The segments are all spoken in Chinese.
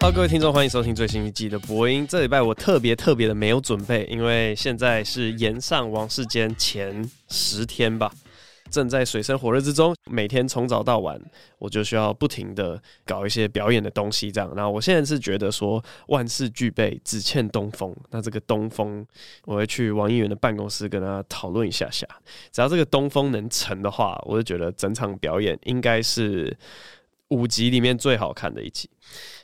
好，各位听众，欢迎收听最新一季的播音。这礼拜我特别特别的没有准备，因为现在是延上王世坚前十天吧。正在水深火热之中，每天从早到晚，我就需要不停的搞一些表演的东西，这样。然后我现在是觉得说万事俱备，只欠东风。那这个东风，我会去王议员的办公室跟他讨论一下下。只要这个东风能成的话，我就觉得整场表演应该是五集里面最好看的一集。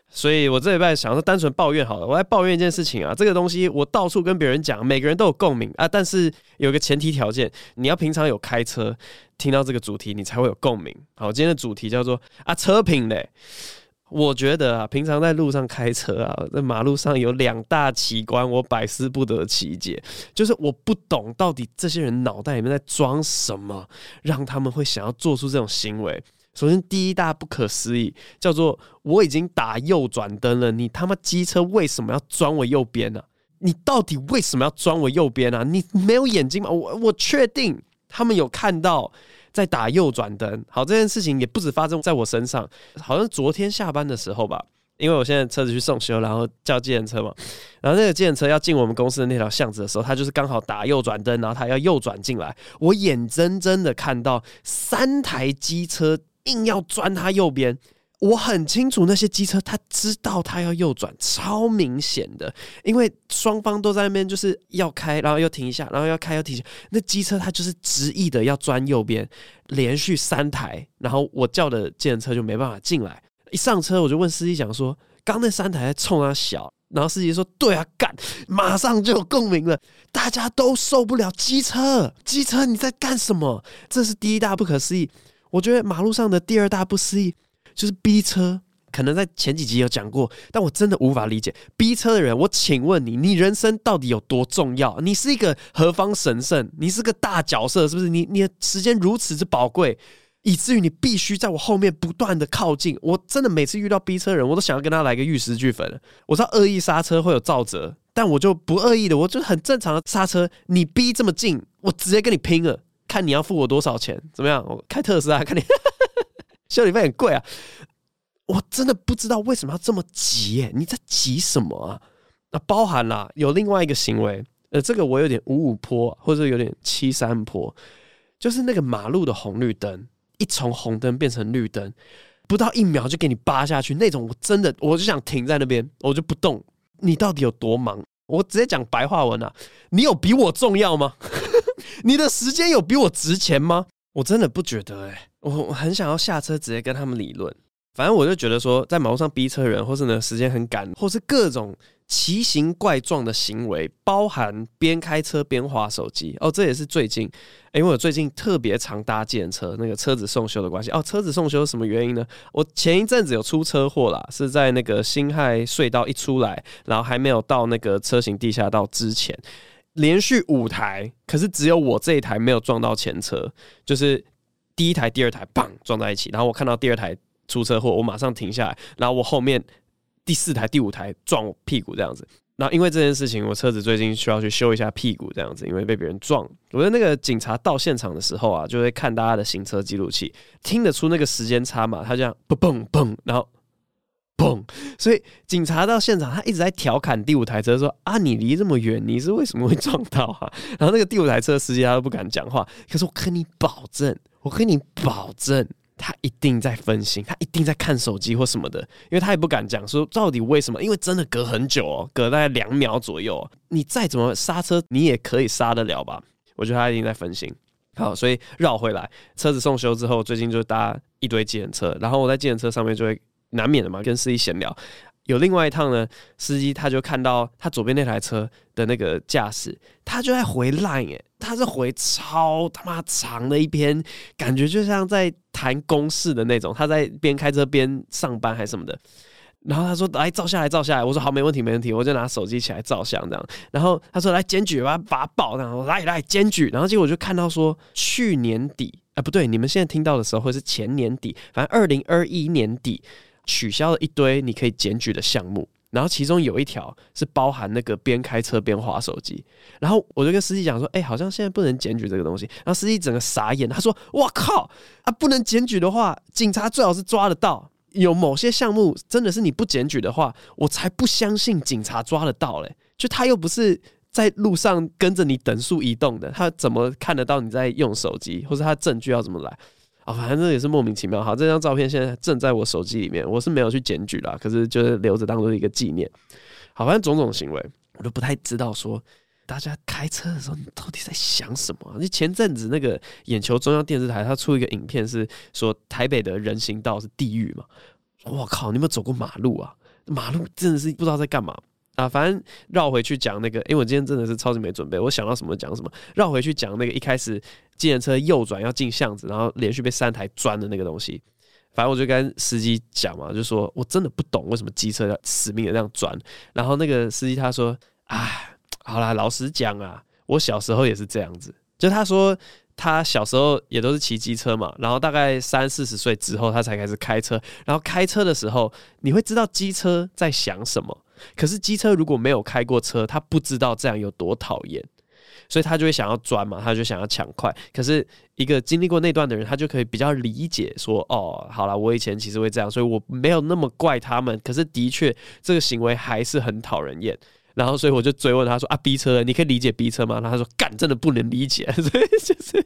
所以我这礼拜想说单纯抱怨好了，我来抱怨一件事情啊，这个东西我到处跟别人讲，每个人都有共鸣啊，但是有个前提条件，你要平常有开车听到这个主题，你才会有共鸣。好，今天的主题叫做啊车评嘞，我觉得啊，平常在路上开车啊，在马路上有两大奇观，我百思不得其解，就是我不懂到底这些人脑袋里面在装什么，让他们会想要做出这种行为。首先，第一大不可思议叫做我已经打右转灯了，你他妈机车为什么要钻我右边呢、啊？你到底为什么要钻我右边啊？你没有眼睛吗？我我确定他们有看到在打右转灯。好，这件事情也不止发生在我身上，好像昨天下班的时候吧，因为我现在车子去送修，然后叫计程车嘛，然后那个计程车要进我们公司的那条巷子的时候，他就是刚好打右转灯，然后他要右转进来，我眼睁睁的看到三台机车。硬要钻他右边，我很清楚那些机车，他知道他要右转，超明显的，因为双方都在那边，就是要开，然后又停一下，然后要开又停一下。那机车他就是执意的要钻右边，连续三台，然后我叫的计程车就没办法进来。一上车我就问司机讲说，刚那三台在冲他小，然后司机说，对啊，干，马上就有共鸣了，大家都受不了机车，机车你在干什么？这是第一大不可思议。我觉得马路上的第二大不思议就是逼车，可能在前几集有讲过，但我真的无法理解逼车的人。我请问你，你人生到底有多重要？你是一个何方神圣？你是个大角色，是不是？你你的时间如此之宝贵，以至于你必须在我后面不断的靠近。我真的每次遇到逼车人，我都想要跟他来个玉石俱焚。我知道恶意刹车会有造责，但我就不恶意的，我就很正常的刹车。你逼这么近，我直接跟你拼了。看你要付我多少钱，怎么样？我开特斯拉，看你 修理费很贵啊！我真的不知道为什么要这么急欸，你在急什么啊？那包含了有另外一个行为，呃，这个我有点五五坡，或者有点七三坡，就是那个马路的红绿灯，一从红灯变成绿灯，不到一秒就给你扒下去那种，我真的我就想停在那边，我就不动。你到底有多忙？我直接讲白话文啊，你有比我重要吗？你的时间有比我值钱吗？我真的不觉得哎、我我很想要下车直接跟他们理论。反正我就觉得说，在马路上逼车人，或是呢时间很赶，或是各种奇形怪状的行为，包含边开车边滑手机哦，这也是最近，因为我最近特别常搭建车，那个车子送修的关系哦。车子送修什么原因呢？我前一阵子有出车祸啦，是在那个辛亥隧道一出来，然后还没有到那个车行地下道之前。连续五台，可是只有我这一台没有撞到前车，就是第一台、第二台砰撞在一起，然后我看到第二台出车祸，我马上停下来，然后我后面第四台、第五台撞我屁股这样子。然后因为这件事情，我车子最近需要去修一下屁股这样子，因为被别人撞。我觉得那个警察到现场的时候啊，就会看大家的行车记录器，听得出那个时间差嘛，他这样嘣嘣嘣，然后。砰！所以警察到现场，他一直在调侃第五台车说：“啊，你离这么远，你是为什么会撞到啊？” 然后那个第五台车司机他都不敢讲话。可是我跟你保证，我跟你保证，他一定在分心，他一定在看手机或什么的，因为他也不敢讲说到底为什么，因为真的隔很久哦，隔大概两秒左右，你再怎么刹车，你也可以刹得了吧？我觉得他一定在分心。好，所以绕回来，车子送修之后，最近就搭一堆计程车，然后我在计程车上面就会。难免的嘛，跟司机闲聊。有另外一趟呢，司机他就看到他左边那台车的那个驾驶，他就在回 line 哎，他是回超他妈长的一篇，感觉就像在谈公事的那种。他在边开车边上班还是什么的。然后他说：“来照下来，照下来。”我说：“好，没问题，没问题。”我就拿手机起来照相这样。然后他说：“来检举，把把他报。”然后来来检举。然后结果我就看到说，去年底啊，不对，你们现在听到的时候会是前年底，反正二零二一年底。取消了一堆你可以检举的项目，然后其中有一条是包含那个边开车边滑手机，然后我就跟司机讲说，哎、好像现在不能检举这个东西，然后司机整个傻眼，他说，我靠，啊，不能检举的话，警察最好是抓得到，有某些项目真的是你不检举的话，我才不相信警察抓得到嘞。就他又不是在路上跟着你等速移动的，他怎么看得到你在用手机，或者他证据要怎么来？啊，反正也是莫名其妙。好，这张照片现在正在我手机里面，我是没有去检举啦，可是就是留着当做一个纪念。好，反正种种行为，我都不太知道说大家开车的时候你到底在想什么？你前阵子那个眼球中央电视台，他出一个影片是说台北的人行道是地狱嘛？我靠，你有没有走过马路啊？马路真的是不知道在干嘛。啊，反正绕回去讲那个，因为我今天真的是超级没准备，我想到什么讲什么。绕回去讲那个一开始，计程车右转要进巷子，然后连续被三台钻的那个东西。反正我就跟司机讲嘛，就说我真的不懂为什么机车要死命的这样钻。然后那个司机他说：“啊，好啦，老实讲啊，我小时候也是这样子。”就他说他小时候也都是骑机车嘛，然后大概三四十岁之后他才开始开车。然后开车的时候，你会知道机车在想什么。可是机车如果没有开过车，他不知道这样有多讨厌，所以他就会想要钻嘛，他就想要抢快。可是一个经历过那段的人，他就可以比较理解说，哦，好啦，我以前其实会这样，所以我没有那么怪他们。可是的确，这个行为还是很讨人厌。然后，所以我就追问他说：“啊，B 车，你可以理解 B 车吗？”然后他说：“干，真的不能理解。” 所以就是，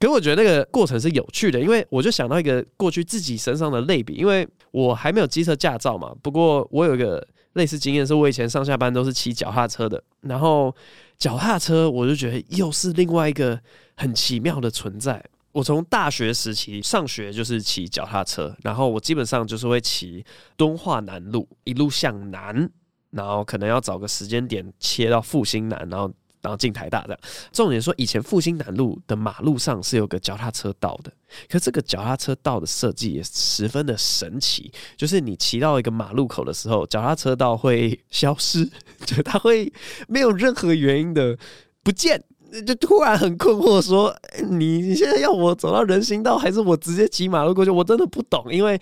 可是我觉得那个过程是有趣的，因为我就想到一个过去自己身上的类比，因为我还没有机车驾照嘛。不过我有一个。类似经验是我以前上下班都是骑脚踏车的，然后脚踏车我就觉得又是另外一个很奇妙的存在。我从大学时期上学就是骑脚踏车，然后我基本上就是会骑敦化南路一路向南，然后可能要找个时间点切到复兴南，然后。然后进台大这样，重点说以前复兴南路的马路上是有个脚踏车道的，可这个脚踏车道的设计也十分的神奇，就是你骑到一个马路口的时候，脚踏车道会消失，就它会没有任何原因的不见，就突然很困惑说，你现在要我走到人行道，还是我直接骑马路过去？我真的不懂，因为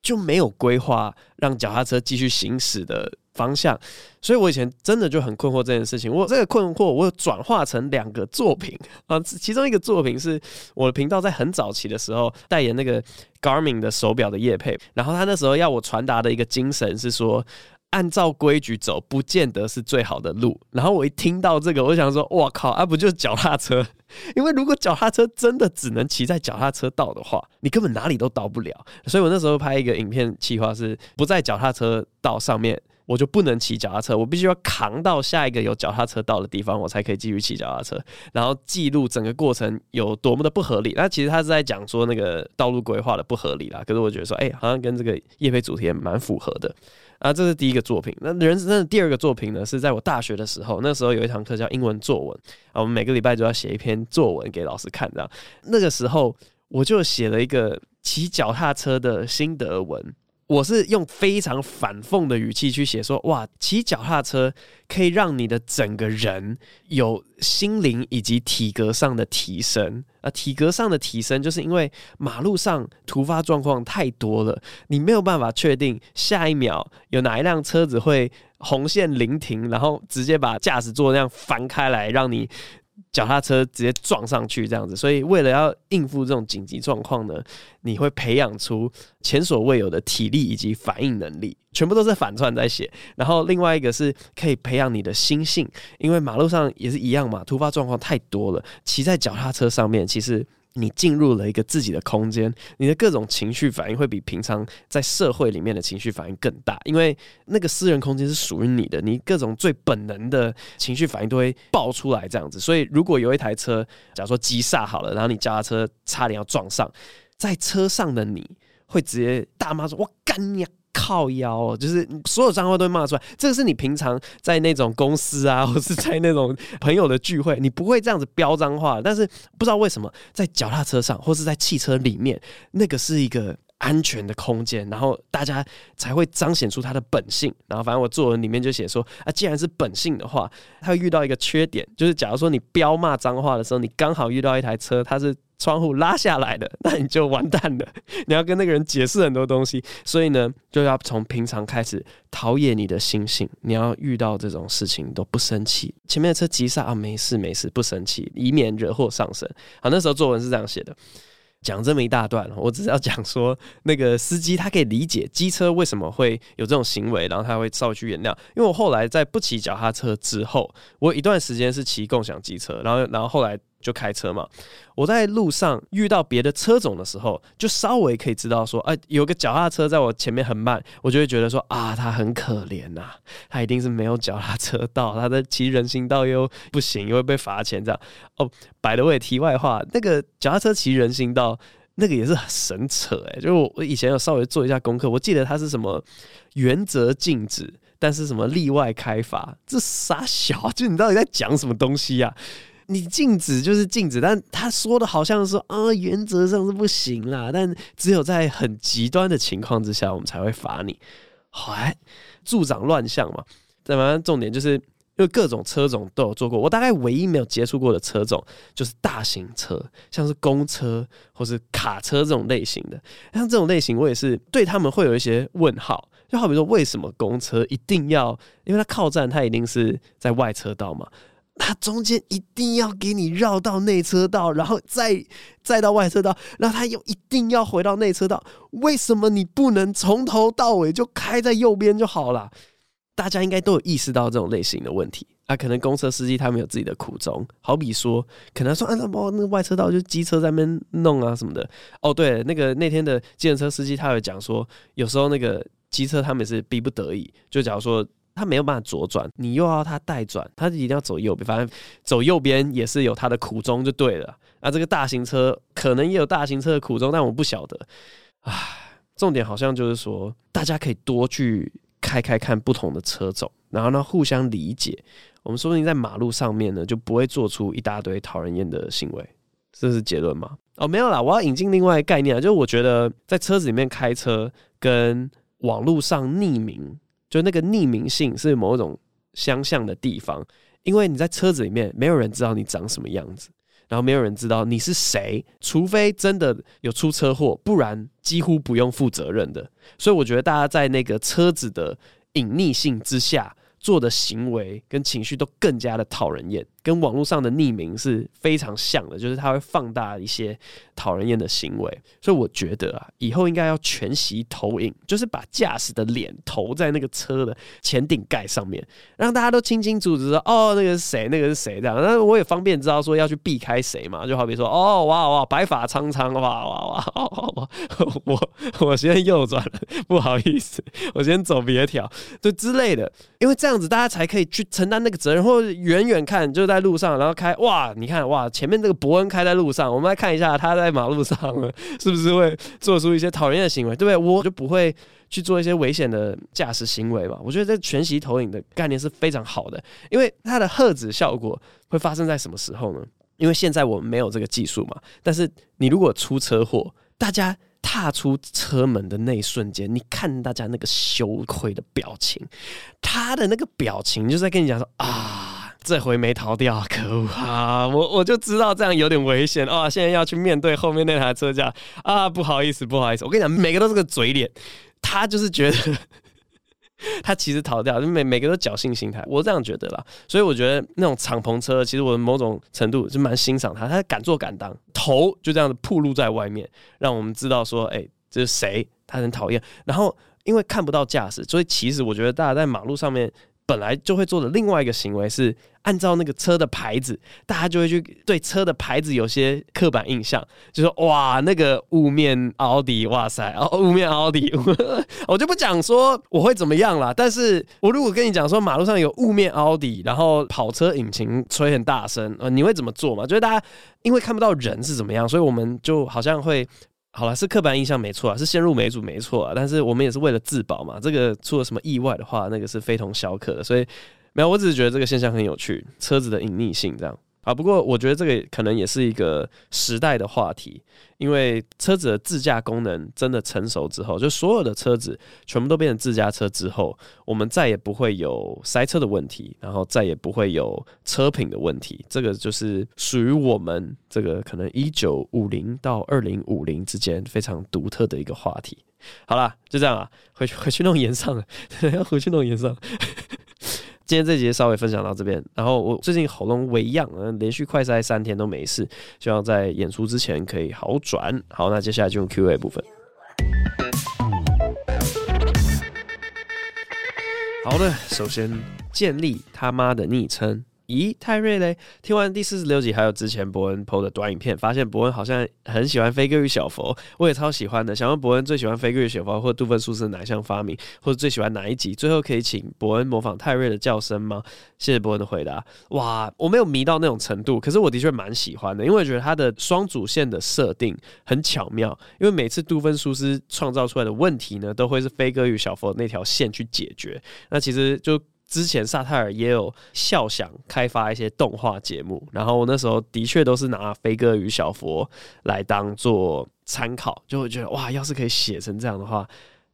就没有规划让脚踏车继续行驶的方向，所以我以前真的就很困惑这件事情。我这个困惑，我有转化成两个作品 啊。其中一个作品是我的频道在很早期的时候代言那个 Garmin 的手表的叶配，然后他那时候要我传达的一个精神是说，按照规矩走，不见得是最好的路。然后我一听到这个，我想说，哇靠，啊不就是脚踏车？因为如果脚踏车真的只能骑在脚踏车道的话，你根本哪里都到不了。所以我那时候拍一个影片企划是不在脚踏车道上面。我就不能骑脚踏车，我必须要扛到下一个有脚踏车到的地方，我才可以继续骑脚踏车，然后记录整个过程有多么的不合理。那其实他是在讲说那个道路规划的不合理啦。可是我觉得说，哎、好像跟这个业配主题也蛮符合的啊。这是第一个作品。那人生的第二个作品呢，是在我大学的时候，那时候有一堂课叫英文作文啊，我们每个礼拜就要写一篇作文给老师看，的。那个时候我就写了一个骑脚踏车的心得文。我是用非常反讽的语气去写说，哇，骑脚踏车可以让你的整个人有心灵以及体格上的提升。而体格上的提升，就是因为马路上突发状况太多了，你没有办法确定下一秒有哪一辆车子会红线临停，然后直接把驾驶座那样翻开来，让你。脚踏车直接撞上去这样子，所以为了要应付这种紧急状况呢，你会培养出前所未有的体力以及反应能力，全部都是反串在写。然后另外一个是可以培养你的心性，因为马路上也是一样嘛，突发状况太多了，骑在脚踏车上面其实。你进入了一个自己的空间，你的各种情绪反应会比平常在社会里面的情绪反应更大，因为那个私人空间是属于你的，你各种最本能的情绪反应都会爆出来，这样子。所以，如果有一台车，假如说急刹好了，然后你脚踏车差点要撞上，在车上的你会直接大骂说：“我干你！”靠腰，就是所有脏话都会骂出来。这个是你平常 在那种公司啊，或是在那种朋友的聚会，你不会这样子飙脏话。但是不知道为什么，在脚踏车上或是在汽车里面，那个是一个安全的空间，然后大家才会彰显出他的本性。然后反正我作文里面就写说啊，既然是本性的话，他会遇到一个缺点，就是假如说你飙骂脏话的时候，你刚好遇到一台车，它是。窗户拉下来的，那你就完蛋了。你要跟那个人解释很多东西，所以呢，就要从平常开始陶冶你的心性。你要遇到这种事情都不生气，前面的车急刹啊，没事没事，不生气，以免惹祸上身。好，那时候作文是这样写的。讲这么一大段，我只是要讲说，那个司机他可以理解机车为什么会有这种行为，然后他会稍微去原谅。因为我后来在不骑脚踏车之后，我一段时间是骑共享机车，然后然后后来。就开车嘛，我在路上遇到别的车种的时候，就稍微可以知道说，哎、有个脚踏车在我前面很慢，我就会觉得说，啊，他很可怜呐、他一定是没有脚踏车道，他的骑人行道又不行，又会被罚钱这样。哦，by the way，题外话，那个脚踏车骑人行道，那个也是很神扯哎、就是我我以前有稍微做一下功课，我记得他是什么原则禁止，但是什么例外开罚，这傻小，就你到底在讲什么东西呀、你禁止就是禁止，但他说的好像是说啊，原则上是不行啦，但只有在很极端的情况之下，我们才会罚你。哎，助长乱象嘛。再反正重点就是，因为各种车种都有做过，我大概唯一没有接触过的车种就是大型车，像是公车或是卡车这种类型的。像这种类型，我也是对他们会有一些问号。就好比说，为什么公车一定要？因为它靠站，它一定是在外车道嘛。它中间一定要给你绕到内车道，然后再再到外车道，然后它又一定要回到内车道。为什么你不能从头到尾就开在右边就好了？大家应该都有意识到这种类型的问题啊。可能公车司机他们有自己的苦衷，好比说，可能说啊，那么那个外车道就机车在那边弄啊什么的。哦，对，那个那天的计程车司机他有讲说，有时候那个机车他们是逼不得已，就假如说。他没有办法左转，你又要他带转，他一定要走右边。反正走右边也是有他的苦衷，就对了。那这个大型车可能也有大型车的苦衷，但我不晓得。唉，重点好像就是说，大家可以多去开开看不同的车种，然后呢互相理解。我们说不定在马路上面呢，就不会做出一大堆讨人厌的行为。这是结论吗？哦，没有啦，我要引进另外一个概念啊，就是我觉得在车子里面开车跟网络上匿名。就那个匿名性是某种相像的地方，因为你在车子里面，没有人知道你长什么样子，然后没有人知道你是谁，除非真的有出车祸，不然几乎不用负责任的。所以我觉得大家在那个车子的隐匿性之下，做的行为跟情绪都更加的讨人厌，跟网络上的匿名是非常像的，就是它会放大一些讨人厌的行为。所以我觉得啊，以后应该要全息投影，就是把驾驶的脸投在那个车的前顶盖上面，让大家都清清楚楚知道哦，那个是谁，那个是谁这样。那我也方便知道说要去避开谁嘛，就好比说哦，哇哇，白发苍苍，哇哇哇，哇，哇，哇，我我先右转了，不好意思，我先走别条，就之类的，因为这样。子大家才可以去承担那个责任，或者远远看就在路上，然后开哇，你看哇，前面这个伯恩开在路上，我们来看一下他在马路上是不是会做出一些讨厌的行为，对不对？我就不会去做一些危险的驾驶行为吧。我觉得这全息投影的概念是非常好的，因为它的吓阻效果会发生在什么时候呢？因为现在我们没有这个技术嘛，但是你如果出车祸，大家。踏出车门的那一瞬间，你看大家那个羞愧的表情，他的那个表情就在跟你讲说啊，这回没逃掉，可恶啊！我我就知道这样有点危险啊！现在要去面对后面那台车架啊，不好意思，不好意思，我跟你讲，每个都是个嘴脸，他就是觉得。他其实逃掉，每每个都侥幸心态，我这样觉得啦。所以我觉得那种敞篷车，其实我的某种程度是蛮欣赏他，他敢做敢当，头就这样子暴露在外面，让我们知道说，哎、这是谁？他很讨厌。然后因为看不到驾驶，所以其实我觉得大家在马路上面。本来就会做的另外一个行为是按照那个车的牌子，大家就会去对车的牌子有些刻板印象，就说哇，那个雾面奥迪，哇塞，哦，雾面奥迪，我就不讲说我会怎么样啦。但是我如果跟你讲说马路上有雾面奥迪，然后跑车引擎吹很大声，呃，你会怎么做嘛？就是大家因为看不到人是怎么样，所以我们就好像会。好了，是刻板印象没错啊，是先入为主没错啊，但是我们也是为了自保嘛。这个出了什么意外的话，那个是非同小可的。所以没有，我只是觉得这个现象很有趣，车子的隐匿性这样。啊，不过我觉得这个可能也是一个时代的话题，因为车子的自驾功能真的成熟之后，就所有的车子全部都变成自驾车之后，我们再也不会有塞车的问题，然后再也不会有车品的问题。这个就是属于我们这个可能一九五零到二零五零之间非常独特的一个话题。好啦，就这样啊，回去回去弄炎上了，要 回去弄炎上。今天这集稍微分享到这边，然后我最近喉咙微恙，连续快筛三天都没事，希望在演出之前可以好转。好，那接下来就用 Q&A 部分。好的，首先建立他妈的昵称。咦，泰瑞嘞！听完第四十六集，还有之前伯恩 PO 的短影片，发现伯恩好像很喜欢飞哥与小佛，我也超喜欢的。想问伯恩最喜欢飞哥与小佛或杜芬苏斯哪一项发明，或者最喜欢哪一集？最后可以请伯恩模仿泰瑞的叫声吗？谢谢伯恩的回答。哇，我没有迷到那种程度，可是我的确蛮喜欢的，因为我觉得他的双主线的设定很巧妙。因为每次杜芬苏斯创造出来的问题呢，都会是飞哥与小佛那条线去解决。那其实就。之前萨泰尔也有笑想开发一些动画节目，然后我那时候的确都是拿飞哥与小佛来当做参考，就会觉得哇，要是可以写成这样的话，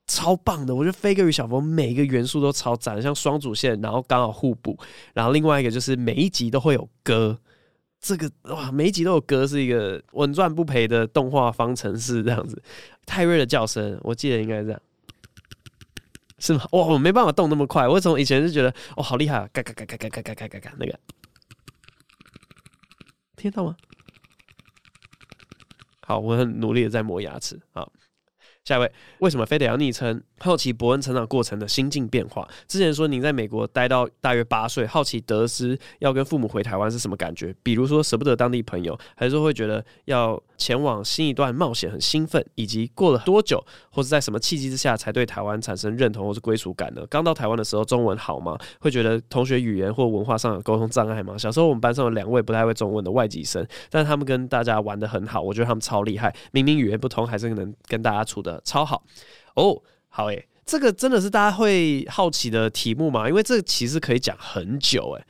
超棒的！我觉得飞哥与小佛每一个元素都超赞，像双主线，然后刚好互补，然后另外一个就是每一集都会有歌，这个哇，每一集都有歌是一个稳赚不赔的动画方程式这样子。泰瑞的叫声，我记得应该是这样。是吗？哇，我没办法动那么快。我从以前就觉得，哦，好厉害啊！嘎嘎嘎嘎嘎嘎嘎嘎嘎嘎，那个听得到吗？好，我很努力的在磨牙齿。好。下一位，为什么非得要昵称？好奇伯恩成长过程的心境变化。之前说您在美国待到大约八岁，好奇得知要跟父母回台湾是什么感觉？比如说舍不得当地朋友，还是会觉得要前往新一段冒险很兴奋？以及过了多久，或是在什么契机之下才对台湾产生认同或是归属感呢？刚到台湾的时候中文好吗？会觉得同学语言或文化上有沟通障碍吗？小时候我们班上有两位不太会中文的外籍生，但他们跟大家玩得很好，我觉得他们超厉害，明明语言不通，还是能跟大家处的超好哦，好诶，这个真的是大家会好奇的题目吗？因为这其实可以讲很久诶。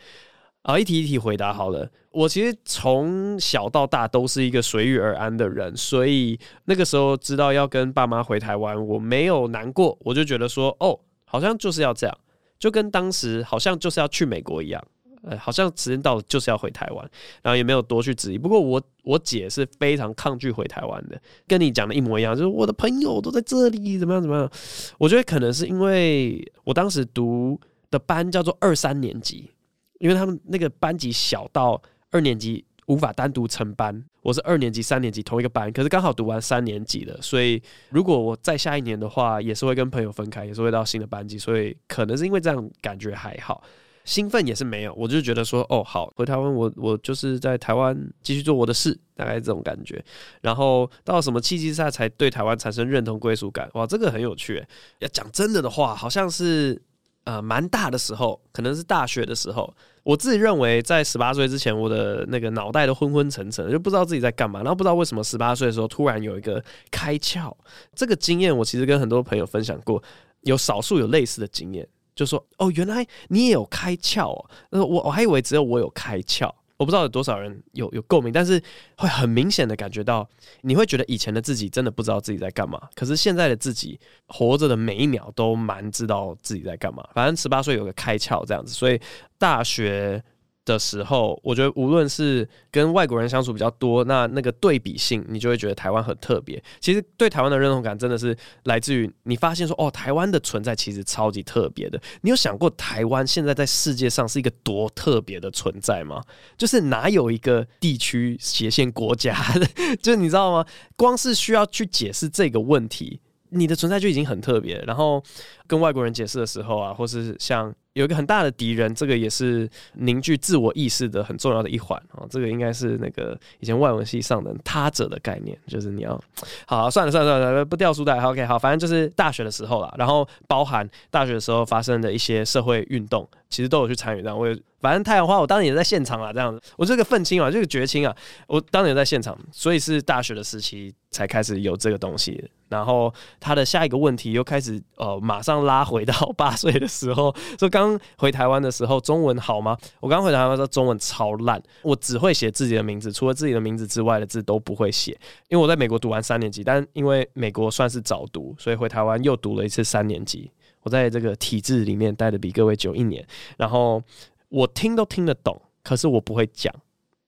啊，一题一题回答好了。我其实从小到大都是一个随遇而安的人，所以那个时候知道要跟爸妈回台湾，我没有难过，我就觉得说，哦，好像就是要这样，就跟当时好像就是要去美国一样。呃，好像时间到了就是要回台湾，然后也没有多去质疑。不过我我姐是非常抗拒回台湾的，跟你讲的一模一样，就是我的朋友都在这里，怎么样怎么样。我觉得可能是因为我当时读的班叫做二三年级，因为他们那个班级小到二年级无法单独成班，我是二年级、三年级同一个班，可是刚好读完三年级了，所以如果我再下一年的话，也是会跟朋友分开，也是会到新的班级，所以可能是因为这样感觉还好。兴奋也是没有，我就觉得说，哦，好，回台湾，我我就是在台湾继续做我的事，大概这种感觉。然后到什么契机下才对台湾产生认同归属感？哇，这个很有趣。要讲真的的话，好像是呃蛮大的时候，可能是大学的时候。我自己认为，在十八岁之前，我的那个脑袋都昏昏沉沉，就不知道自己在干嘛。然后不知道为什么十八岁的时候突然有一个开窍。这个经验我其实跟很多朋友分享过，有少数有类似的经验。就说哦，原来你也有开窍哦。我我还以为只有我有开窍，我不知道有多少人有有共鸣，但是会很明显的感觉到，你会觉得以前的自己真的不知道自己在干嘛，可是现在的自己活着的每一秒都蛮知道自己在干嘛。反正十八岁有个开窍这样子，所以大学。的时候，我觉得无论是跟外国人相处比较多，那那个对比性，你就会觉得台湾很特别。其实对台湾的认同感真的是来自于你发现说，哦，台湾的存在其实超级特别的。你有想过台湾现在在世界上是一个多特别的存在吗？就是哪有一个地区斜线国家的，就是你知道吗？光是需要去解释这个问题，你的存在就已经很特别。然后跟外国人解释的时候啊，或是像。有一个很大的敌人，这个也是凝聚自我意识的很重要的一环啊。这个应该是那个以前外文系上的他者的概念，就是你要好算了算了算了，不掉书袋。OK，好，反正就是大学的时候啦，然后包含大学的时候发生的一些社会运动，其实都有去参与。这样，我反正太阳花，我当年也在现场啊，这样子，我这个愤青啊，这个绝青啊，我当年也在现场，所以是大学的时期才开始有这个东西。然后他的下一个问题又开始呃，马上拉回到八岁的时候，说刚刚回台湾的时候，中文好吗？我刚回台湾的时候，中文超烂，我只会写自己的名字，除了自己的名字之外的字都不会写。因为我在美国读完三年级，但因为美国算是早读，所以回台湾又读了一次三年级。我在这个体制里面待的比各位久一年，然后我听都听得懂，可是我不会讲，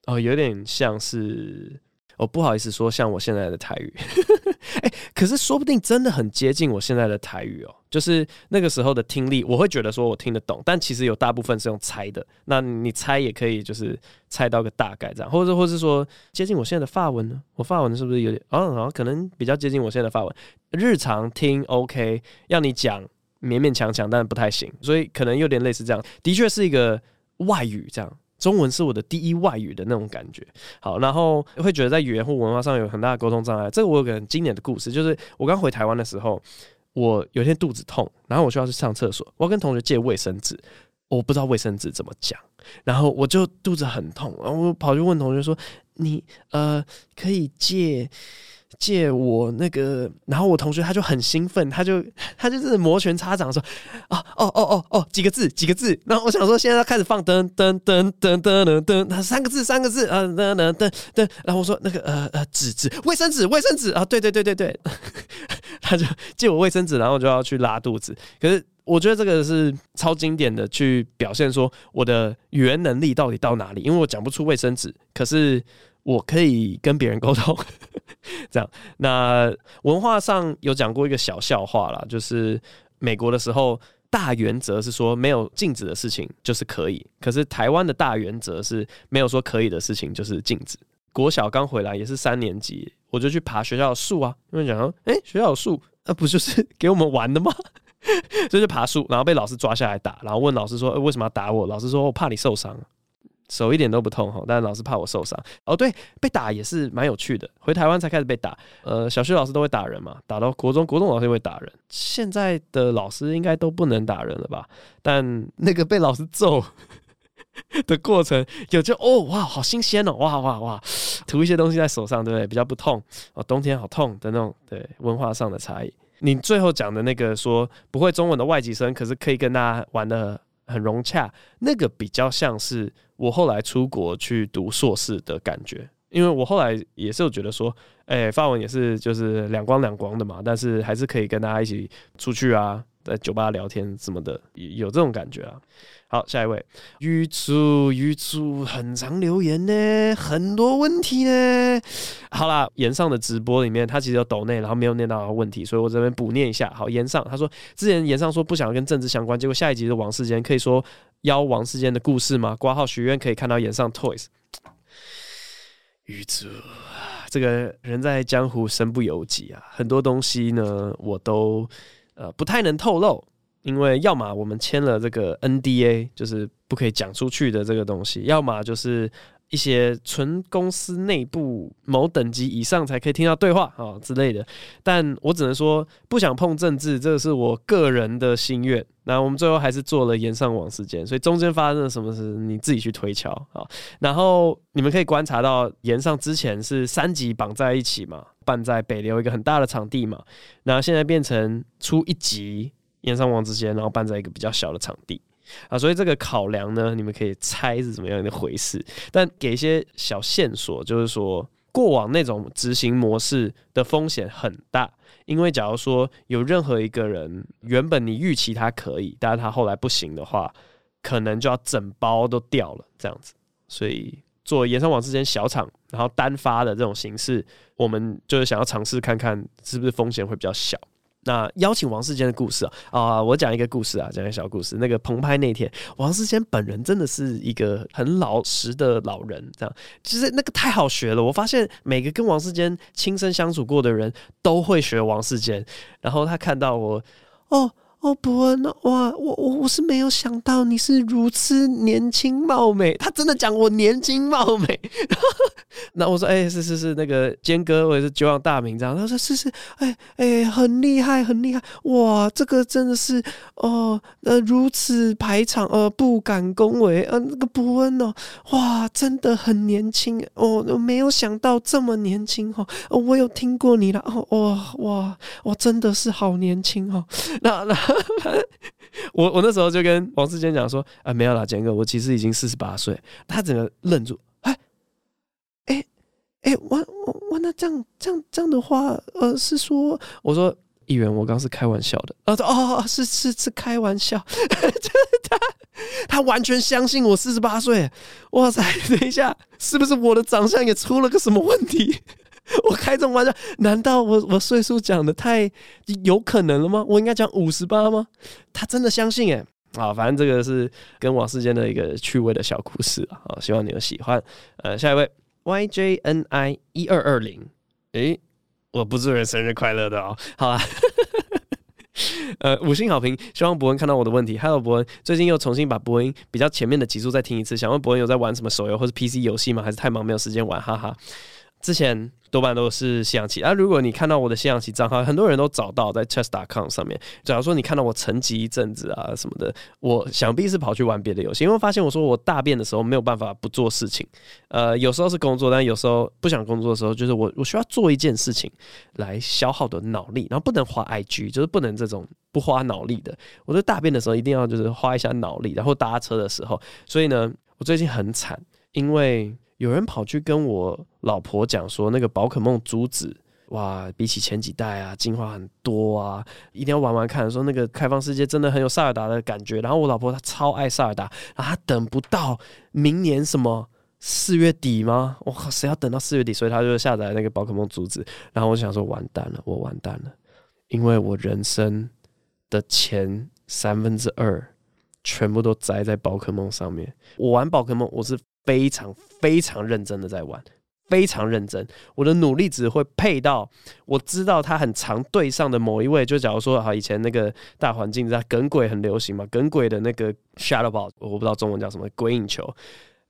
哦，有点像是。我、不好意思说，像我现在的台语，哎、可是说不定真的很接近我现在的台语哦，就是那个时候的听力，我会觉得说我听得懂，但其实有大部分是用猜的。那你猜也可以，就是猜到个大概这样，或者或是说接近我现在的发文呢？我发文是不是有点？哦，可能比较接近我现在的发文。日常听 OK，要你讲勉勉强强，但不太行，所以可能有点类似这样。的确是一个外语这样。中文是我的第一外语的那种感觉，好，然后会觉得在语言或文化上有很大的沟通障碍。这个我有个很经典的故事，就是我刚回台湾的时候，我有一天肚子痛，然后我需要去上厕所，我要跟同学借卫生纸，我不知道卫生纸怎么讲，然后我就肚子很痛，然后我跑去问同学说：“你呃可以借？”借我那个，然后我同学他就很兴奋，他就 他就是摩拳擦掌说啊哦哦哦哦几个字几个字，然后我想说现在开始放噔噔噔噔噔噔噔，他三个字三个字啊噔噔噔噔，然后我说那个呃呃纸纸卫生纸卫生纸啊对对对对对，他就借我卫生纸，然后就要去拉肚子。可是我觉得这个是超经典的，去表现说我的语言能力到底到哪里，因为我讲不出卫生纸，可是。我可以跟别人沟通，这样。那文化上有讲过一个小笑话啦，就是美国的时候，大原则是说没有禁止的事情就是可以，可是台湾的大原则是没有说可以的事情就是禁止。国小刚回来也是三年级，我就去爬学校的树啊，因为讲说，哎，学校有树，那不就是给我们玩的吗？就去爬树，然后被老师抓下来打，然后问老师说，为什么要打我？老师说我怕你受伤。手一点都不痛哈，但老师怕我受伤。哦，对，被打也是蛮有趣的。回台湾才开始被打，呃，小学老师都会打人嘛，打到国中，国中老师也会打人。现在的老师应该都不能打人了吧？但那个被老师揍 的过程，有就哦哇，好新鲜哦，哇哇哇，涂一些东西在手上，对不对？比较不痛哦，冬天好痛的那种，对，文化上的差异。你最后讲的那个说不会中文的外籍生，可是可以跟大家玩的很融洽，那个比较像是。我后来出国去读硕士的感觉，因为我后来也是有觉得说，哎、发，文也是就是两光两光的嘛，但是还是可以跟大家一起出去啊，在酒吧聊天什么的，有这种感觉啊。好，下一位，玉珠玉珠很常留言呢，很多问题呢。好啦，炎上的直播里面他其实有抖内，然后没有念到问题，所以我这边补念一下。好，炎上他说之前炎上说不想跟政治相关，结果下一集是王世坚，可以说。邀王世坚的故事吗？挂号许愿可以看到演上 Toys。玉珠，这个人在江湖身不由己啊，很多东西呢，我都呃不太能透露，因为要么我们签了这个 NDA，就是不可以讲出去的这个东西，要么就是。一些纯公司内部某等级以上才可以听到对话啊之类的，但我只能说不想碰政治，这是我个人的心愿。那我们最后还是做了岩上王世坚，所以中间发生了什么事，你自己去推敲啊。然后你们可以观察到，岩上之前是三级绑在一起嘛，办在北流一个很大的场地嘛，然后现在变成出一级岩上王之间，然后办在一个比较小的场地。啊，所以这个考量呢，你们可以猜是怎么样的回事，但给一些小线索，就是说过往那种执行模式的风险很大，因为假如说有任何一个人原本你预期他可以，但是他后来不行的话，可能就要整包都掉了这样子。所以做炎上王世坚小场，然后单发的这种形式，我们就是想要尝试看看是不是风险会比较小。那邀请王世坚的故事啊，啊，我讲一个故事啊，讲一个小故事。那个棚拍那天，王世坚本人真的是一个很老实的老人，这样，其实那个太好学了。我发现每个跟王世坚亲身相处过的人都会学王世坚，然后他看到我，哦。哦，伯恩，哇，我我我是没有想到你是如此年轻貌美。他真的讲我年轻貌美，那我说，哎、是是是，那个坚哥，我也是久仰大名，这样。他说是是，哎、欸、哎、很厉害，很厉害，哇，这个真的是哦，呃，如此排场，呃，不敢恭维，呃，那个伯恩哦，哇，真的很年轻，哦，我没有想到这么年轻哦，我有听过你了，哦，哇哇，哇，真的是好年轻哦，那 那。我我那时候就跟王世坚讲说啊，没有啦，坚哥，我其实已经四十八岁。他整个愣住，哎哎哎，我我我那这样这样这样的话，呃，是说我说议员，我刚是开玩笑的。啊，说哦，是是是开玩笑，他他完全相信我四十八岁。哇塞，等一下，是不是我的长相也出了个什么问题？我开这种玩笑，难道我我岁数讲的太有可能了吗？我应该讲五十八吗？他真的相信哎，啊，反正这个是跟王世坚的一个趣味的小故事啊，好，希望你有喜欢。呃，下一位 YJNI 一二二零，诶，我不祝人生日快乐的哦，好啊。呃，五星好评，希望博恩看到我的问题。Hello，博恩，最近又重新把博恩比较前面的集数再听一次，想问博恩有在玩什么手游或是 PC 游戏吗？还是太忙没有时间玩？哈哈，之前。多半都是西洋棋啊！如果你看到我的西洋棋账号，很多人都找到在 chess.com 上面。假如说你看到我沉寂一阵子啊什么的，我想必是跑去玩别的游戏，因为发现我说我大便的时候没有办法不做事情。呃，有时候是工作，但有时候不想工作的时候，就是我我需要做一件事情来消耗的脑力，然后不能花 IG，就是不能这种不花脑力的。我在大便的时候一定要就是花一下脑力，然后搭车的时候，所以呢，我最近很惨，因为。有人跑去跟我老婆讲说，那个宝可梦珠子，哇，比起前几代啊，进化很多啊，一定要玩玩看。说那个开放世界真的很有塞尔达的感觉。然后我老婆她超爱塞尔达，然后她等不到明年什么四月底吗？我靠，谁要等到四月底？所以她就下载那个宝可梦珠子。然后我想说，完蛋了，我完蛋了，因为我人生的前三分之二全部都栽在宝可梦上面。我玩宝可梦，我是。非常非常认真的在玩，非常认真。我的努力只会配到我知道他很常对上的某一位。就假如说，哈，以前那个大环境在耿鬼很流行嘛，耿鬼的那个 Shadow Ball，我不知道中文叫什么鬼影球。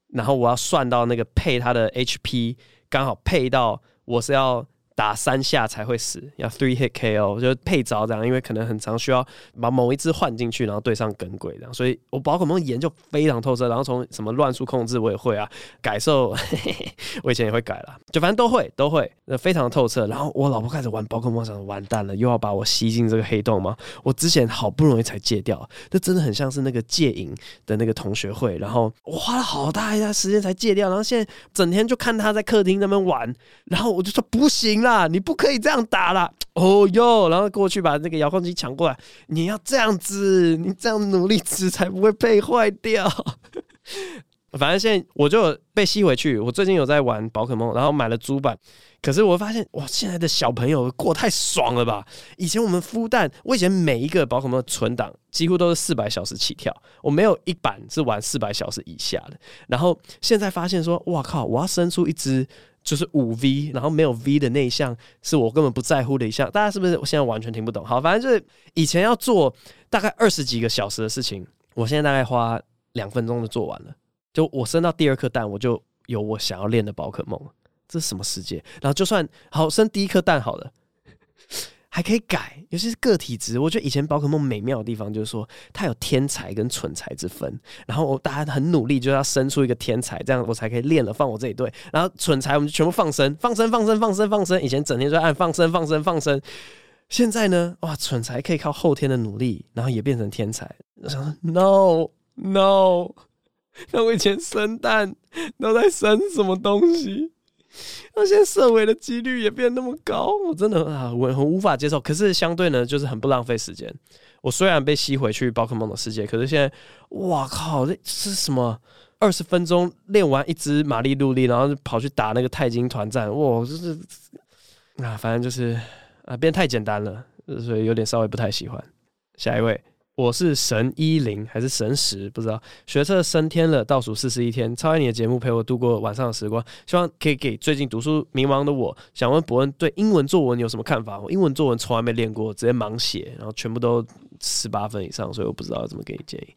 然后我要算到那个配他的 HP，刚好配到我是要。打三下才会死，要 three hit KO，就配招这样，因为可能很常需要把某一只换进去，然后对上耿鬼这样，所以我宝可梦研究非常透彻，然后从什么乱数控制我也会啊，改兽 我以前也会改了，就反正都会都会，那非常透彻。然后我老婆开始玩宝可梦，想完蛋了，又要把我吸进这个黑洞吗？我之前好不容易才戒掉，这真的很像是那个戒瘾的那个同学会，然后我花了好大一段时间才戒掉，然后现在整天就看他在客厅那边玩，然后我就说不行。啦，你不可以这样打啦！哦哟，然后过去把那个遥控器抢过来，你要这样子，你这样努力值才不会被坏掉。反正现在我就被吸回去。我最近有在玩宝可梦，然后买了主板。可是我发现，哇，现在的小朋友过太爽了吧？以前我们孵蛋，我以前每一个宝可梦的存档几乎都是四百小时起跳，我没有一版是玩四百小时以下的。然后现在发现说，哇靠，我要生出一只。就是五 V，然后没有 V 的那一项是我根本不在乎的一项，大家是不是我现在完全听不懂？好，反正就是以前要做大概二十几个小时的事情，我现在大概花两分钟就做完了。就我升到第二颗蛋，我就有我想要练的宝可梦，这是什么世界？然后就算好升第一颗蛋好了。还可以改，尤其是个体值。我觉得以前宝可梦美妙的地方就是说，它有天才跟蠢材之分。然后我大家很努力，就要生出一个天才，这样我才可以练了放我这一队。然后蠢材我们就全部放生，放生，放生，放生，放生。以前整天就按放生，放生，放生。现在呢，哇，蠢材可以靠后天的努力，然后也变成天才。我想说，no no，那我以前生蛋都在生什么东西？那现在射尾的几率也变那么高，我真的啊，我很无法接受。可是相对呢，就是很不浪费时间。我虽然被吸回去宝可梦的世界，可是现在，哇靠，这是什么？二十分钟练完一只玛丽露丽，然后就跑去打那个钛金团战，哇，就是啊，反正就是啊，变太简单了，所以有点稍微不太喜欢。下一位。我是神一零还是神十？不知道。学测升天了，倒数四十一天，超爱你的节目，陪我度过晚上的时光。希望可以给最近读书迷茫的我，想问博恩对英文作文有什么看法？我英文作文从来没练过，直接盲写，然后全部都十八分以上，所以我不知道要怎么给你建议。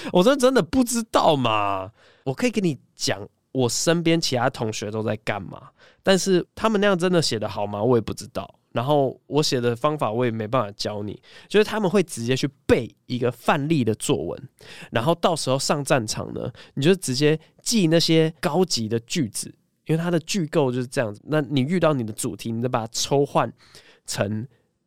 我说真的不知道嘛？我可以跟你讲，我身边其他同学都在干嘛，但是他们那样真的写得好吗？我也不知道。然后我写的方法我也没办法教你，就是他们会直接去背一个范例的作文，然后到时候上战场呢，你就直接记那些高级的句子，因为它的句构就是这样子。那你遇到你的主题，你就把它抽换成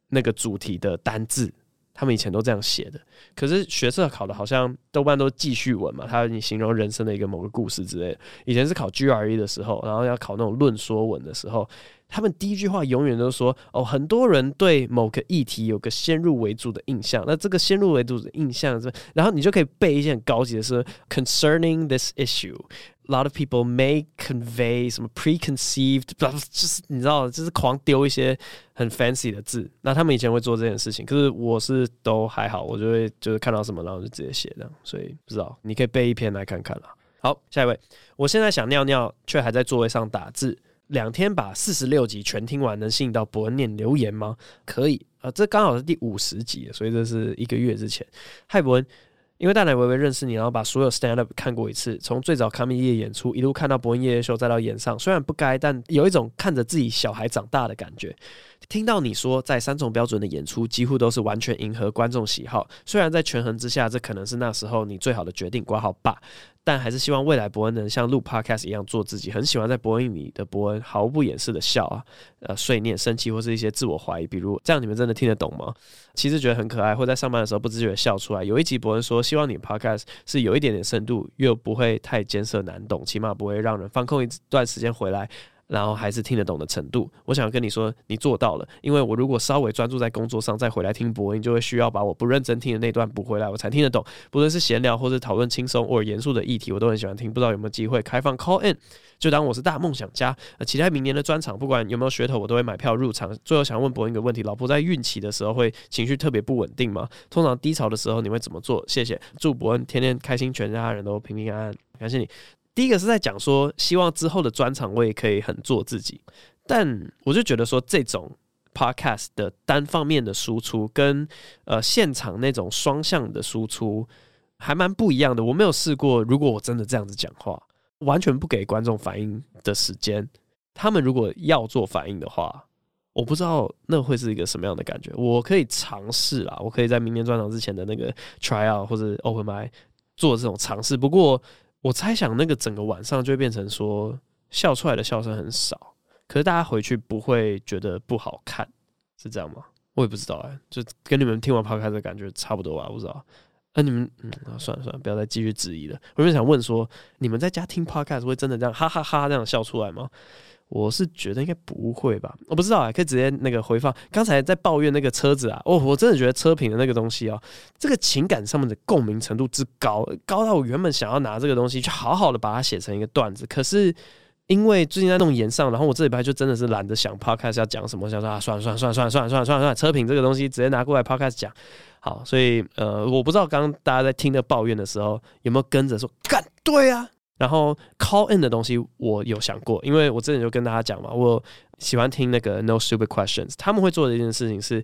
那个主题的单字。他们以前都这样写的，可是学测考的好像多半都是记叙文嘛，他你形容人生的一个某个故事之类的。以前是考 GRE 的时候，然后要考那种论说文的时候。他们第一句话永远都说：“哦，很多人对某个议题有个先入为主的印象。那这个先入为主的印象是，然后你就可以背一些很高级的说，concerning this issue。” A lot of people may convey 什么 preconceived，就是你知道，就是狂丢一些很 fancy 的字。那他们以前会做这件事情，可是我是都还好，我就会就是看到什么，然后就直接写这样。所以不知道，你可以背一篇来看看啦。好，下一位，我现在想尿尿，却还在座位上打字。两天把四十六集全听完，能吸引到伯恩念留言吗？可以啊，这刚好是第五十集，所以这是一个月之前。嗨，伯恩。因为大奶微微认识你，然后把所有 stand up 看过一次，从最早 comedy 的演出一路看到伯恩夜夜秀，再到演上，虽然不该，但有一种看着自己小孩长大的感觉。听到你说在三重标准的演出几乎都是完全迎合观众喜好，虽然在权衡之下，这可能是那时候你最好的决定。挂号吧。但还是希望未来伯恩能像录 podcast 一样做自己。很喜欢在博恩里的伯恩毫不掩饰的笑啊，呃，碎念、生气或是一些自我怀疑。比如这样，你们真的听得懂吗？其实觉得很可爱，或在上班的时候不自觉的笑出来。有一集伯恩说，希望你 podcast 是有一点点深度，又不会太艰涩难懂，起码不会让人放空一段时间回来。然后还是听得懂的程度，我想跟你说，你做到了。因为我如果稍微专注在工作上，再回来听播音，就会需要把我不认真听的那段补回来，我才听得懂。不论是闲聊或者讨论轻松或者严肃的议题，我都很喜欢听。不知道有没有机会开放 call in，就当我是大梦想家。呃，期待明年的专场，不管有没有噱头，我都会买票入场。最后想问博恩一个问题：老婆在孕期的时候会情绪特别不稳定吗？通常低潮的时候你会怎么做？谢谢，祝博恩天天开心，全家人都平平安安。感谢你。第一个是在讲说，希望之后的专场我也可以很做自己，但我就觉得说，这种 podcast 的单方面的输出跟呃现场那种双向的输出还蛮不一样的。我没有试过，如果我真的这样子讲话，完全不给观众反应的时间，他们如果要做反应的话，我不知道那会是一个什么样的感觉。我可以尝试啦，我可以在明年专场之前的那个 try out 或者 open mic 做这种尝试，不过。我猜想那个整个晚上就会变成说笑出来的笑声很少，可是大家回去不会觉得不好看，是这样吗？我也不知道哎、就跟你们听完 podcast 的感觉差不多吧，我不知道。那、你们嗯，算了算了，不要再继续质疑了。我就想问说，你们在家听 podcast 会真的这样哈哈哈这样笑出来吗？我是觉得应该不会吧，我不知道啊，可以直接那个回放。刚才在抱怨那个车子啊，哦，我真的觉得车评的那个东西啊，这个情感上面的共鸣程度之高，高到我原本想要拿这个东西去好好的把它写成一个段子，可是因为最近在弄炎上，然后我这礼拜就真的是懒得想 podcast 要讲什么，想说啊，算了算了算了算了算了算了算了，车评这个东西直接拿过来 podcast 讲。好，所以呃，我不知道刚刚大家在听的抱怨的时候有没有跟着说干对啊。然后 call in 的东西我有想过，因为我之前就跟大家讲嘛，我喜欢听那个 No Stupid Questions，他们会做的一件事情是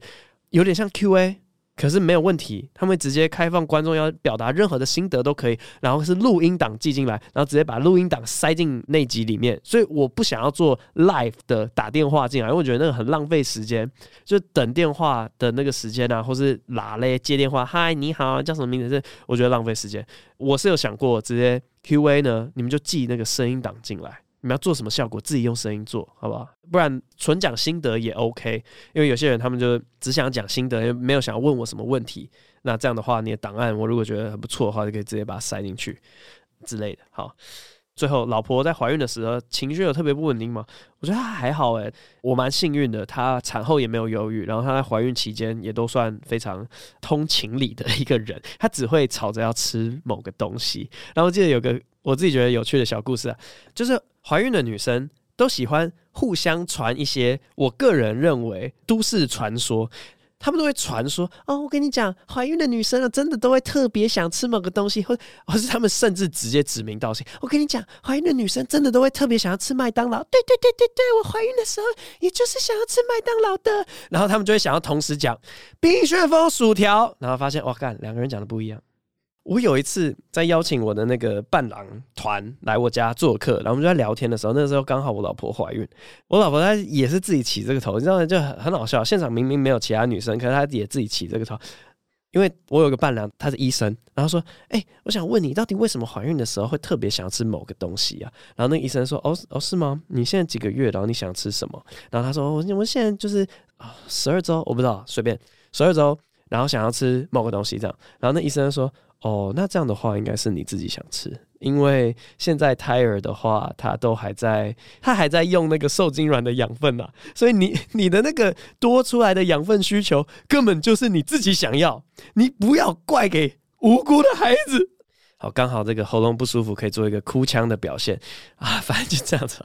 有点像 QA，可是没有问题，他们直接开放观众要表达任何的心得都可以，然后是录音档寄进来，然后直接把录音档塞进那集里面，所以我不想要做 live 的打电话进来，因为我觉得那个很浪费时间，就等电话的那个时间啊，或是拉嘞接电话，嗨你好，叫什么名字？是我觉得浪费时间，我是有想过直接。Q&A 呢？你们就寄那个声音档进来。你们要做什么效果，自己用声音做好不好？不然纯讲心得也 OK。因为有些人他们就只想讲心得，没有想要问我什么问题。那这样的话，你的档案我如果觉得很不错的话，就可以直接把它塞进去之类的。好。最后，老婆在怀孕的时候情绪有特别不稳定吗？我觉得她还好诶，我蛮幸运的，她产后也没有忧郁，然后她在怀孕期间也都算非常通情理的一个人，她只会吵着要吃某个东西。然后我记得有个我自己觉得有趣的小故事啊，就是怀孕的女生都喜欢互相传一些我个人认为都市传说。他们都会传说哦，我跟你讲，怀孕的女生啊，真的都会特别想吃某个东西，或或是他们甚至直接指名道姓。我跟你讲，怀孕的女生真的都会特别想要吃麦当劳。对对对对对，我怀孕的时候也就是想要吃麦当劳的。然后他们就会想要同时讲冰旋风薯条，然后发现哇，干，两个人讲的不一样。我有一次在邀请我的那个伴郎团来我家做客，然后我们就在聊天的时候，那时候刚好我老婆怀孕，我老婆她也是自己起这个头，你知道吗？就很很好笑。现场明明没有其他女生，可是她也自己起这个头。因为我有个伴郎，他是医生，然后说：“哎、我想问你，到底为什么怀孕的时候会特别想要吃某个东西啊？”然后那医生说：“哦哦，是吗？你现在几个月？然后你想吃什么？”然后他说：“我我现在就是啊，十二周，我不知道，随便十二周，然后想要吃某个东西这样。”然后那医生说。哦，那这样的话应该是你自己想吃，因为现在胎儿的话，他都还在，他还在用那个受精卵的养分啊，所以你你的那个多出来的养分需求，根本就是你自己想要，你不要怪给无辜的孩子。好，刚好这个喉咙不舒服，可以做一个哭腔的表现啊，反正就这样子。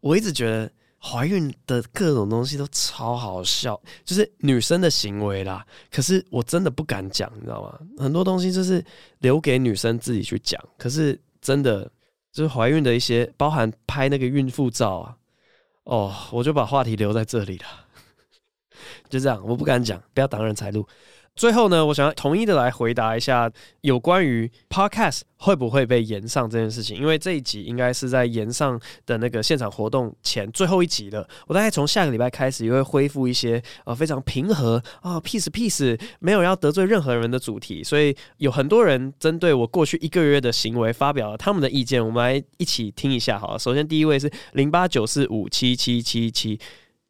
我一直觉得怀孕的各种东西都超好笑，就是女生的行为啦。可是我真的不敢讲，你知道吗？很多东西就是留给女生自己去讲。可是真的就是怀孕的一些，包含拍那个孕妇照啊，哦，我就把话题留在这里了。就这样，我不敢讲，不要挡人财路。最后呢，我想要统一的来回答一下有关于 Podcast 会不会被延上这件事情，因为这一集应该是在延上的那个现场活动前最后一集了。我大概从下个礼拜开始也会恢复一些呃非常平和啊、peace peace 没有要得罪任何人的主题，所以有很多人针对我过去一个月的行为发表了他们的意见，我们来一起听一下好了。首先第一位是零八九四五七七七七。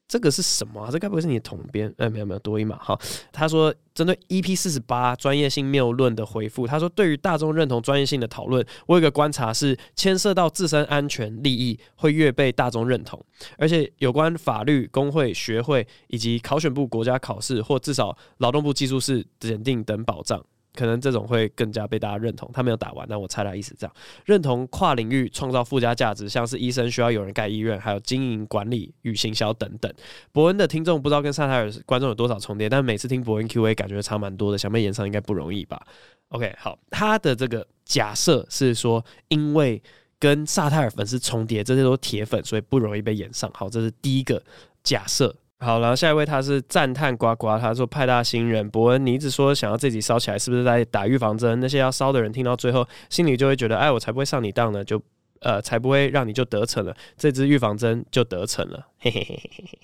这个是什么啊？这该不会是你的统编？哎，没有没有多一码。好，他说针对 EP 四十八专业性谬论的回复，他说对于大众认同专业性的讨论，我有个观察是牵涉到自身安全利益会越被大众认同，而且有关法律、工会、学会以及考选部国家考试或至少劳动部技术士检定等保障。可能这种会更加被大家认同。他没有打完，但我猜他意思这样。认同跨领域创造附加价值，像是医生需要有人盖医院，还有经营管理与行销等等。伯恩的听众不知道跟萨泰尔观众有多少重叠，但每次听伯恩 Q&A 感觉差蛮多的。想被演上应该不容易吧？OK，好，他的这个假设是说，因为跟萨泰尔粉丝重叠，这些都是铁粉，所以不容易被演上。好，这是第一个假设。好，然后下一位他是赞叹呱呱，他说派大星人博恩，你一直说想要这集烧起来，是不是在打预防针？那些要烧的人听到最后，心里就会觉得，哎，我才不会上你当呢，就呃，才不会让你就得逞了，这支预防针就得逞了，嘿嘿嘿嘿嘿，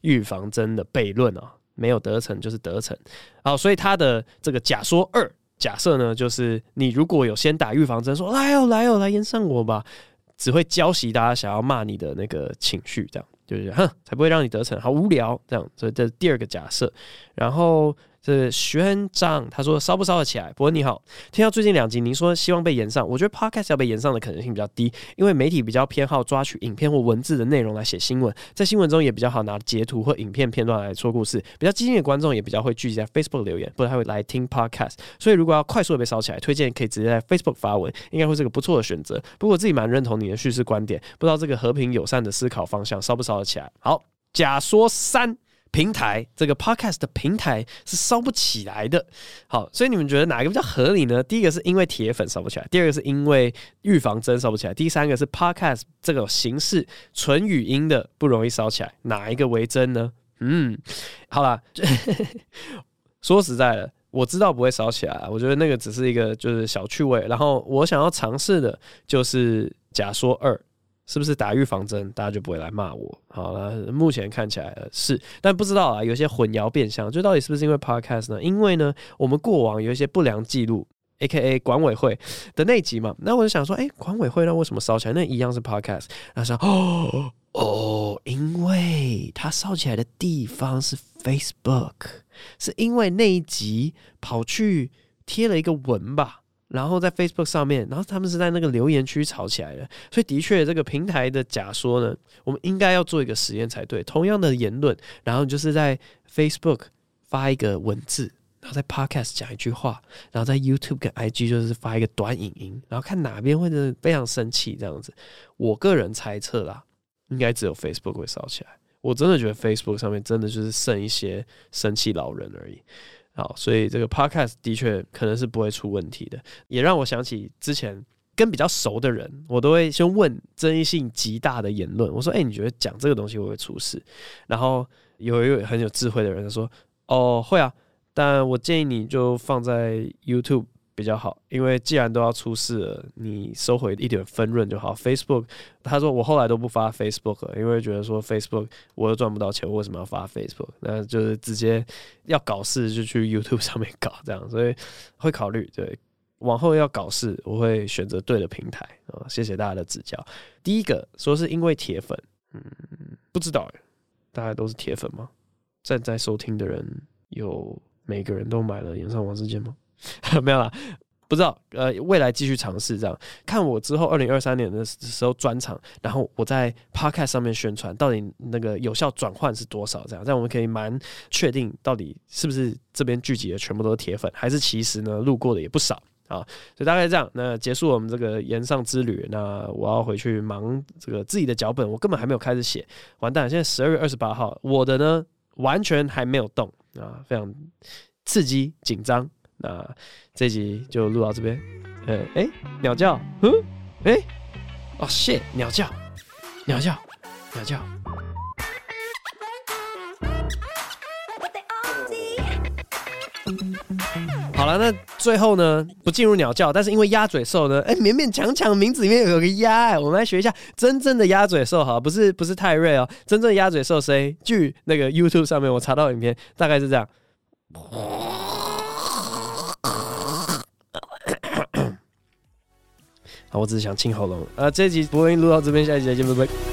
预防针的悖论哦，没有得逞就是得逞。好，所以他的这个假说二假设呢，就是你如果有先打预防针，说来哦来哦来炎上我吧，只会浇熄大家想要骂你的那个情绪，这样。就是哼，才不会让你得逞，好无聊这样，所以这是第二个假设，然后。这学长他说烧不烧得起来？博恩你好，听到最近两集您说希望被延上，我觉得 Podcast 要被延上的可能性比较低，因为媒体比较偏好抓取影片或文字的内容来写新闻，在新闻中也比较好拿截图或影片片段来说故事。比较激进的观众也比较会聚集在 Facebook 留言，不太会来听 Podcast。所以如果要快速的被烧起来，推荐可以直接在 Facebook 发文，应该会是个不错的选择。不过我自己蛮认同你的叙事观点，不知道这个和平友善的思考方向烧不烧得起来？好，假说三。平台这个 podcast 的平台是烧不起来的。好，所以你们觉得哪一个比较合理呢？第一个是因为铁粉烧不起来，第二个是因为预防针烧不起来，第三个是 podcast 这个形式纯语音的不容易烧起来，哪一个为真呢？嗯，好啦，说实在的，我知道不会烧起来，我觉得那个只是一个就是小趣味。然后我想要尝试的就是假说二。是不是打预防针，大家就不会来骂我？好了，目前看起来是，但不知道啊，有些混淆变相，就到底是不是因为 Podcast 呢？因为呢，我们过往有一些不良记录，AKA 管委会的那集嘛。那我就想说，哎、管委会那为什么烧起来？那一样是 Podcast。然后说，哦哦，因为它烧起来的地方是 Facebook，是因为那一集跑去贴了一个文吧。然后在 Facebook 上面，然后他们是在那个留言区吵起来的，所以的确这个平台的假说呢，我们应该要做一个实验才对。同样的言论，然后就是在 Facebook 发一个文字，然后在 Podcast 讲一句话，然后在 YouTube 跟 IG 就是发一个短影音，然后看哪边会是非常生气这样子。我个人猜测啦，应该只有 Facebook 会烧起来。我真的觉得 Facebook 上面真的就是剩一些生气老人而已。好，所以这个 podcast 的确可能是不会出问题的，也让我想起之前跟比较熟的人，我都会先问争议性极大的言论，我说：“哎，你觉得讲这个东西会不会出事？”然后有一位很有智慧的人说：“哦，会啊，但我建议你就放在 YouTube。”比较好，因为既然都要出事了，你收回一点分润就好。Facebook，他说我后来都不发 Facebook 了，因为觉得说 Facebook 我又赚不到钱，我为什么要发 Facebook？那就是直接要搞事就去 YouTube 上面搞这样，所以会考虑。对，往后要搞事，我会选择对的平台啊。谢谢大家的指教。第一个说是因为铁粉，嗯，不知道，大家都是铁粉吗？正在收听的人有每个人都买了演唱王世坚吗？没有啦，不知道，呃，未来继续尝试这样，看我之后二零二三年的时候专场，然后我在 Podcast 上面宣传，到底那个有效转换是多少？这样，这样我们可以蛮确定到底是不是这边聚集的全部都是铁粉，还是其实呢路过的也不少啊？所以大概这样，那结束我们这个岩上之旅，那我要回去忙这个自己的脚本，我根本还没有开始写，完蛋！现在十二月二十八号，我的呢完全还没有动啊，非常刺激紧张。那这集就录到这边。呃，哎，鸟叫，嗯，哎，哦，谢，鸟叫，鸟叫，鸟叫。好了，那最后呢，不进入鸟叫，但是因为鸭嘴兽呢，哎，勉勉强强名字里面有个鸭，哎，我们来学一下真正的鸭嘴兽，好，不是不是泰瑞哦，真正的鸭嘴兽谁？据那个 YouTube 上面我查到影片，大概是这样。好，我只是想清喉咙。啊，这集播音录到这边，下一集再见，拜拜。